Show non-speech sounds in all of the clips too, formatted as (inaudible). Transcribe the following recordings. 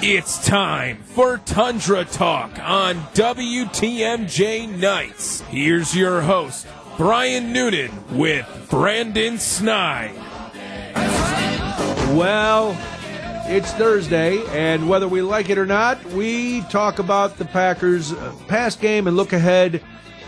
It's time for Tundra Talk on WTMJ Nights. Here's your host, Brian Noonan, with Brandon Sneide. Well, it's Thursday, and whether we like it or not, we talk about the Packers' past game and look ahead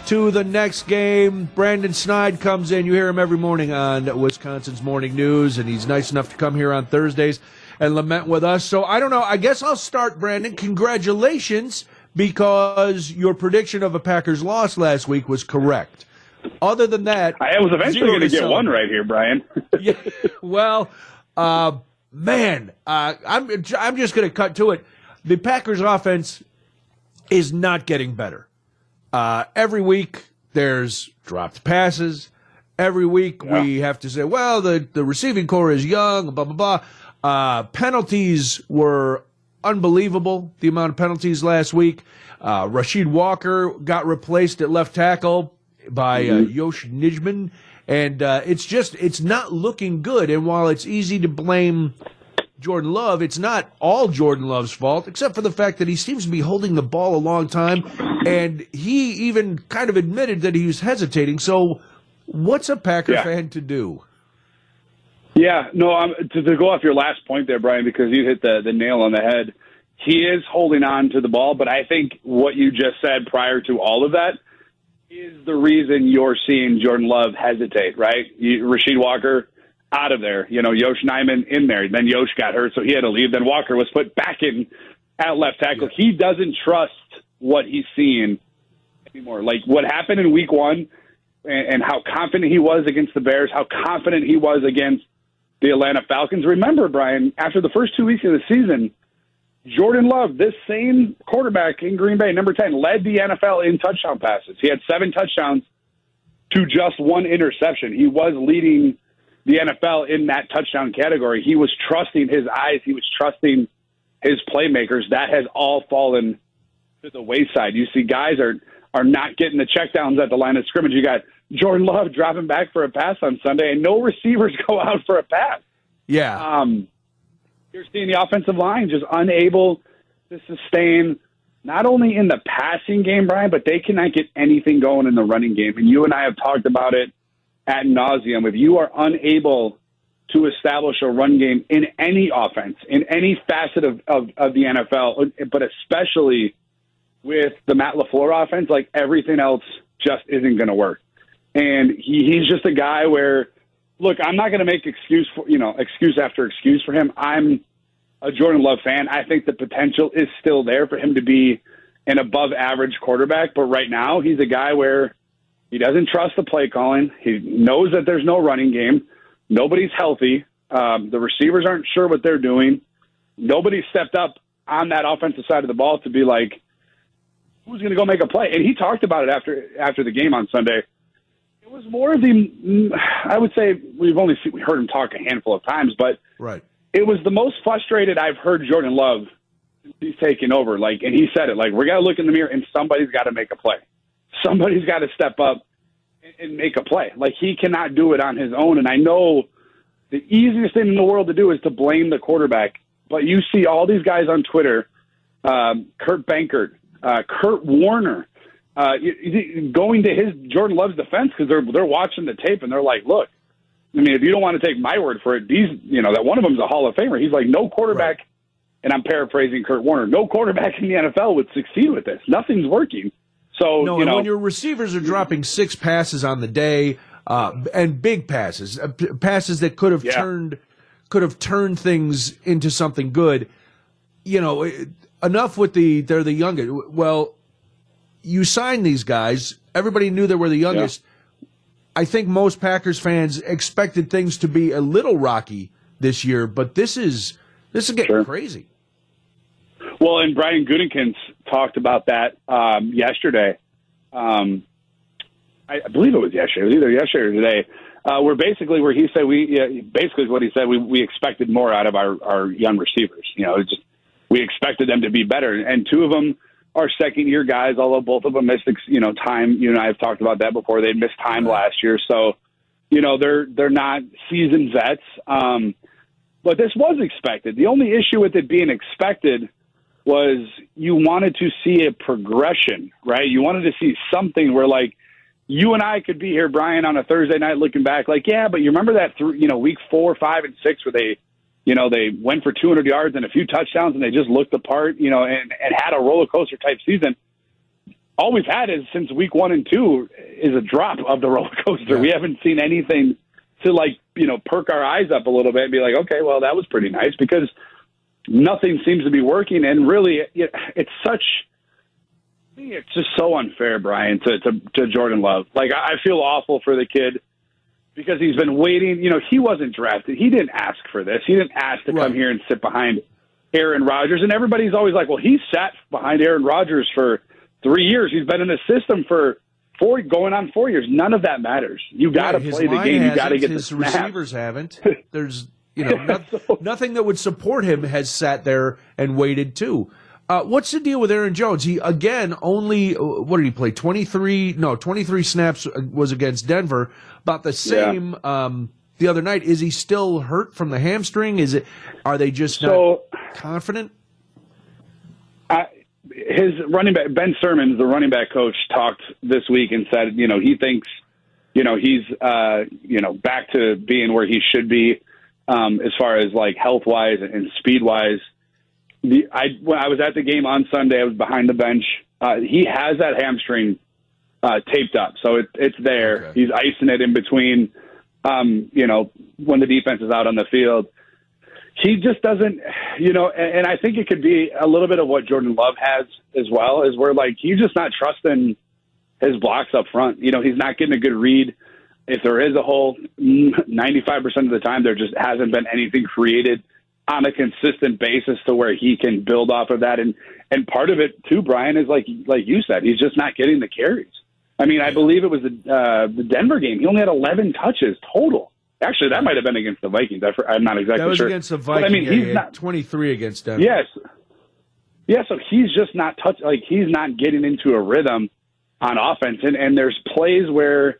to the next game. Brandon Sneide comes in. You hear him every morning on Wisconsin's Morning News, and he's nice enough to come here on Thursdays and lament with us. So I don't know. I guess I'll start, Brandon. Congratulations, because your prediction of a Packers loss last week was correct. Other than that, I was eventually going to get one right here, Brian. (laughs) yeah, well, uh, man, uh, I'm I'm just going to cut to it. The Packers' offense is not getting better. Uh, every week there's dropped passes. Every week yeah. we have to say, well, the, the receiving corps is young, blah, blah, blah. Uh, penalties were unbelievable, the amount of penalties last week. Uh, Rasheed Walker got replaced at left tackle by uh, mm-hmm. Yosh Nijman. And uh, it's just, it's not looking good. And while it's easy to blame Jordan Love, it's not all Jordan Love's fault, except for the fact that he seems to be holding the ball a long time. And he even kind of admitted that he was hesitating. So, what's a Packer yeah. fan to do? Yeah, no, I'm, to, to go off your last point there, Brian, because you hit the, the nail on the head. He is holding on to the ball, but I think what you just said prior to all of that is the reason you're seeing Jordan Love hesitate, right? You, Rasheed Walker out of there, you know, Yosh Nijman in there. Then Yosh got hurt, so he had to leave. Then Walker was put back in at left tackle. Yeah. He doesn't trust what he's seeing anymore. Like what happened in week one and, and how confident he was against the Bears, how confident he was against the Atlanta Falcons. Remember, Brian, after the first two weeks of the season, Jordan Love, this same quarterback in Green Bay, number 10, led the NFL in touchdown passes. He had seven touchdowns to just one interception. He was leading the NFL in that touchdown category. He was trusting his eyes, he was trusting his playmakers. That has all fallen to the wayside. You see guys are are not getting the checkdowns at the line of scrimmage. You got Jordan Love dropping back for a pass on Sunday, and no (laughs) receivers go out for a pass. Yeah. Um, you're seeing the offensive line just unable to sustain not only in the passing game, Brian, but they cannot get anything going in the running game. And you and I have talked about it at nauseum. If you are unable to establish a run game in any offense, in any facet of, of, of the NFL, but especially with the Matt LaFleur offense, like everything else just isn't going to work and he, he's just a guy where, look, I'm not going to make excuse for you know excuse after excuse for him. I'm a Jordan Love fan. I think the potential is still there for him to be an above average quarterback, but right now he's a guy where he doesn't trust the play calling. He knows that there's no running game. Nobody's healthy. Um, the receivers aren't sure what they're doing. Nobody stepped up on that offensive side of the ball to be like, who's going to go make a play? And he talked about it after after the game on Sunday. It was more of the, I would say we've only seen, we heard him talk a handful of times, but right. it was the most frustrated I've heard Jordan Love since he's taken over. Like, and he said it like we got to look in the mirror and somebody's got to make a play. Somebody's got to step up and, and make a play. Like he cannot do it on his own. And I know the easiest thing in the world to do is to blame the quarterback, but you see all these guys on Twitter, um, Kurt Benkert, uh, Kurt Warner uh, going to his Jordan Love's defense because they're they're watching the tape and they're like, look, I mean, if you don't want to take my word for it, these you know that one of them's a Hall of Famer. He's like, no quarterback, right. and I'm paraphrasing Kurt Warner, no quarterback in the NFL would succeed with this. Nothing's working. So no, you know, when your receivers are dropping six passes on the day uh, and big passes, uh, passes that could have yeah. turned could have turned things into something good. You know, enough with the they're the youngest. Well, you signed these guys. Everybody knew they were the youngest. Yeah. I think most Packers fans expected things to be a little rocky this year, but this is this is getting sure. crazy. Well, and Brian Gutekunst talked about that um, yesterday. Um, I, I, believe it was yesterday. It was either yesterday or today. Uh, where basically where he said we yeah, basically what he said we we expected more out of our our young receivers. You know, just we expected them to be better, and two of them are second year guys, although both of them missed, you know, time. You and I have talked about that before. They missed time last year, so you know they're they're not seasoned vets. Um, but this was expected. The only issue with it being expected was you wanted to see a progression, right? You wanted to see something where like you and I could be here, Brian, on a Thursday night looking back, like, yeah, but you remember that, th- you know, week four, five, and six where they, you know, they went for 200 yards and a few touchdowns and they just looked the part, you know, and, and had a roller coaster type season. All we've had is since week one and two is a drop of the (laughs) roller coaster. Yeah. We haven't seen anything to like, you know, perk our eyes up a little bit and be like, okay, well, that was pretty nice because nothing seems to be working. And really, it, it's such, it's just so unfair, Brian, to, to, to Jordan Love. Like, I I feel awful for the kid because he's been waiting. You know, he wasn't drafted. He didn't ask for this. He didn't ask to Right. come here and sit behind Aaron Rodgers. And everybody's always like, well, he sat behind Aaron Rodgers for three years. He's been in the system for four, going on four years. None of that matters. You got to Right, play the game. You got to get the snap. receivers haven't. (laughs) There's you know (laughs) no- nothing that would support him has sat there and waited too. Uh, what's the deal with Aaron Jones? He again only uh, what did he play? Twenty three no twenty three snaps uh, was against Denver. About the same um, the other night. Is he still hurt from the hamstring? Is it? Are they just So- not confident? I, his running back Ben Sirmans, the running back coach, talked this week and said, you know, he thinks, you know, he's, uh, you know, back to being where he should be, um, as far as like health wise and speed wise. The I when I was at the game on Sunday, I was behind the bench. Uh, he has that hamstring uh, taped up, so it, it's there. Okay. He's icing it in between, um, you know, when the defense is out on the field he just doesn't, you know, and, and I think it could be a little bit of what Jordan Love has as well, is where like he's just not trusting his blocks up front. You know, he's not getting a good read. If there is a hole, 95% of the time there just hasn't been anything created on a consistent basis to where he can build off of that. And and part of it too, Brian, is like like you said, he's just not getting the carries. I mean, I believe it was the uh, the Denver game. He only had 11 touches total. Actually, that might have been against the Vikings. I, I'm not exactly sure. That was sure. against the But, Vikings. I mean, Yeah, he's not. twenty three against Denver. Yes. Yeah, so he's just not touch like he's not getting into a rhythm on offense and and there's plays where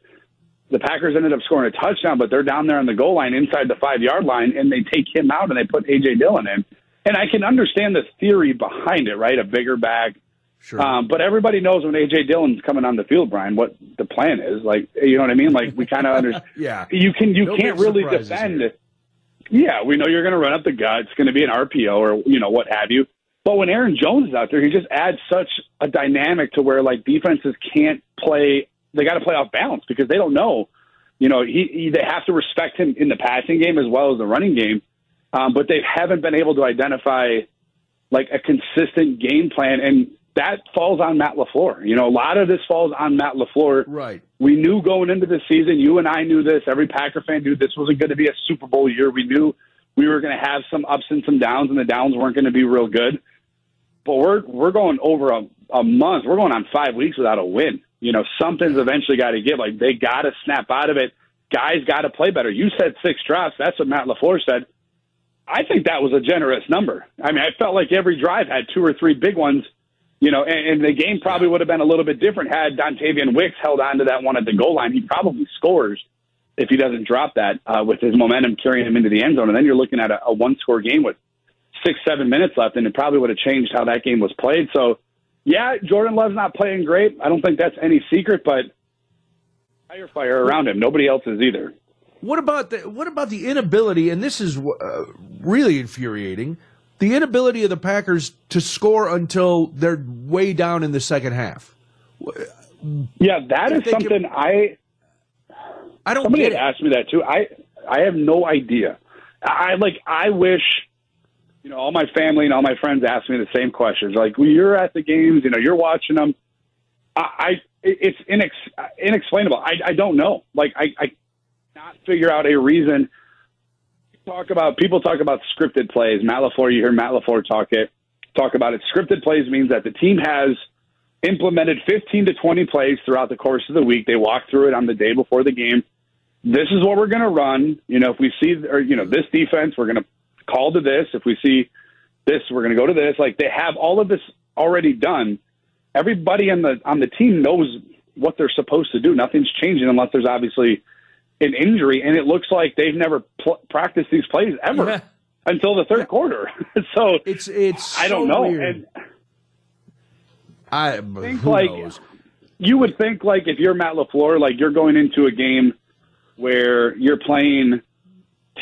the Packers ended up scoring a touchdown, but they're down there on the goal line inside the five yard line and they take him out and they put AJ Dillon in. And I can understand the theory behind it, right? A bigger back. sure. Um, but everybody knows when AJ Dillon's coming on the field, Brian, what the plan is. Like you know what I mean? Like we kind of understand (laughs) yeah. you can you No can't really defend. here. Yeah, we know you're going to run up the gut. It's going to be an RPO or you know what have you. But when Aaron Jones is out there, he just adds such a dynamic to where like defenses can't play. They got to play off balance because they don't know. You know, he, he they have to respect him in the passing game as well as the running game. Um, but they haven't been able to identify like a consistent game plan, and that falls on Matt Lafleur. You know, a lot of this falls on Matt Lafleur. Right. We knew going into the season, you and I knew this. Every Packer fan knew this wasn't going to be a Super Bowl year. We knew we were going to have some ups and some downs, and the downs weren't going to be real good. But we're we're going over a, a month. We're going on five weeks without a win. You know, something's eventually got to give. Like they got to snap out of it. Guys got to play better. You said six drops. That's what Matt Lafleur said. I think that was a generous number. I mean, I felt like every drive had two or three big ones. You know, and, and the game probably would have been a little bit different had Dontayvion Wicks held on to that one at the goal line. He probably scores if he doesn't drop that uh, with his momentum carrying him into the end zone. And then you're looking at a, a one score game with six, seven minutes left, and it probably would have changed how that game was played. So, yeah, Jordan Love's not playing great. I don't think that's any secret, but fire fire around him. Nobody else is either. What about the what about the inability? And this is uh, really infuriating. The inability of the Packers to score until they're way down in the second half. Yeah, that is If they can- something I I don't Somebody get had it. asked me that too. I I have no idea. I like I wish you know all my family and all my friends ask me the same questions. Like when you're at the games, you know, you're watching them. I, I it's inex, inexplainable. I I don't know. Like I I not figure out a reason. Talk about people talk about scripted plays. Matt Lafleur, you hear Matt Lafleur talk it talk about it. Scripted plays means that the team has implemented 15 to 20 plays throughout the course of the week. They walk through it on the day before the game. This is what we're going to run. You know, if we see, or, you know, this defense, we're going to call to this. If we see this, we're going to go to this. Like they have all of this already done. Everybody on the, on the team knows what they're supposed to do. Nothing's changing unless there's obviously an injury. And it looks like they've never pl- practiced these plays ever. Yeah. until the third quarter. (laughs) so it's it's I don't so know. weird. And I think like knows? you would think like if you're Matt Lafleur, like you're going into a game where you're playing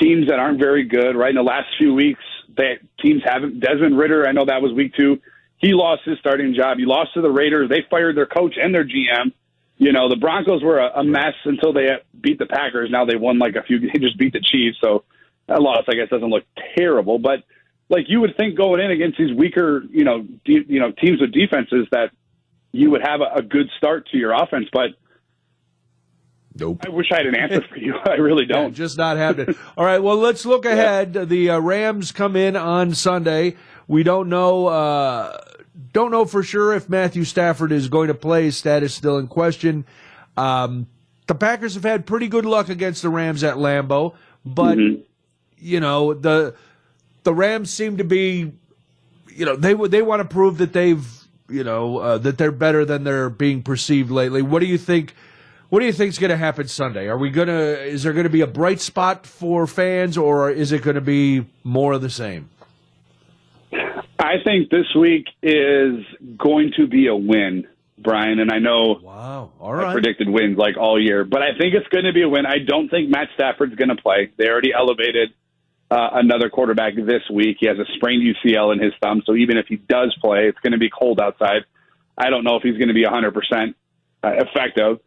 teams that aren't very good. Right in the last few weeks, that teams haven't. Desmond Ridder, I know that was week two. He lost his starting job. He lost to the Raiders. They fired their coach and their GM. You know, the Broncos were a, a mess until they beat the Packers. Now they won like a few. (laughs) They just beat the Chiefs, so that loss, I guess, doesn't look terrible. But like you would think going in against these weaker, you know, de- you know, teams with defenses that you would have a, a good start to your offense. But Nope. I wish I had an answer for you. (laughs) I really don't. just not happening. (laughs) All right, well, let's look ahead. The uh, Rams come in on Sunday. We don't know uh, don't know for sure if Matthew Stafford is going to play. His status still in question. Um, the Packers have had pretty good luck against the Rams at Lambeau, but you know the the Rams seem to be, you know, they they want to prove that they've you know uh, that they're better than they're being perceived lately. What do you think? What do you think is going to happen Sunday? Are we going to? Is there going to be a bright spot for fans, or is it going to be more of the same? I think this week is going to be a win, Brian. And I know Wow! All I predicted wins like all year, but I think it's going to be a win. I don't think Matt Stafford's going to play. They already elevated uh, another quarterback this week. He has a sprained UCL in his thumb, so even if he does play, it's going to be cold outside. I don't know if he's going to be 100% uh, effective.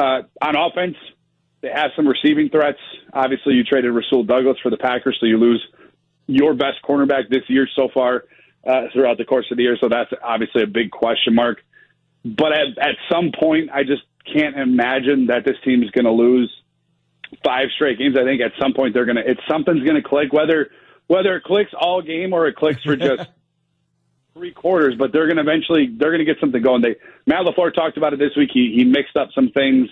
Uh, on offense, they have some receiving threats. Obviously, you traded Rasul Douglas for the Packers, so you lose your best cornerback this year so far uh, throughout the course of the year. So that's obviously a big question mark. But at, at some point, I just can't imagine that this team is going to lose five straight games. I think at some point they're going to, it's something's going to click, whether whether it clicks all game or it clicks for just (laughs) three quarters. But they're going to eventually they're going to get something going. They Matt Lafleur talked about it this week. He he mixed up some things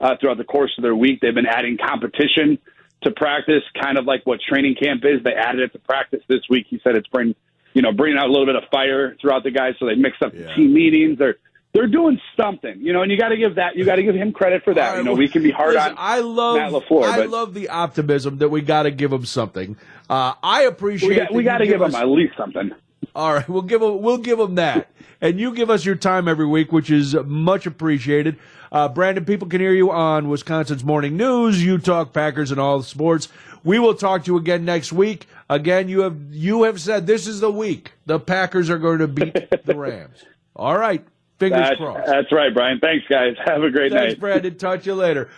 uh, throughout the course of their week. They've been adding competition to practice, kind of like what training camp is. They added it to practice this week. He said it's bring you know bringing out a little bit of fire throughout the guys. So they mixed up Yeah. team meetings. They're they're doing something, you know, and you got to give that you got to give him credit for that. Right, you know, well, we can be hard listen, on I love Matt LaFleur, I but- love the optimism that we got to give him something. Uh, I appreciate. we got, that we got to give us- him at least something. All right, we'll give them. We'll give them that, and you give us your time every week, which is much appreciated. Uh, Brandon, people can hear you on Wisconsin's Morning News. You talk Packers and all the sports. We will talk to you again next week. Again, you have you have said this is the week the Packers are going to beat the (laughs) Rams. All right, fingers That's, crossed. that's right, Brian. Thanks, guys. (laughs) Have a great Thanks, night. Brandon. Talk to you later.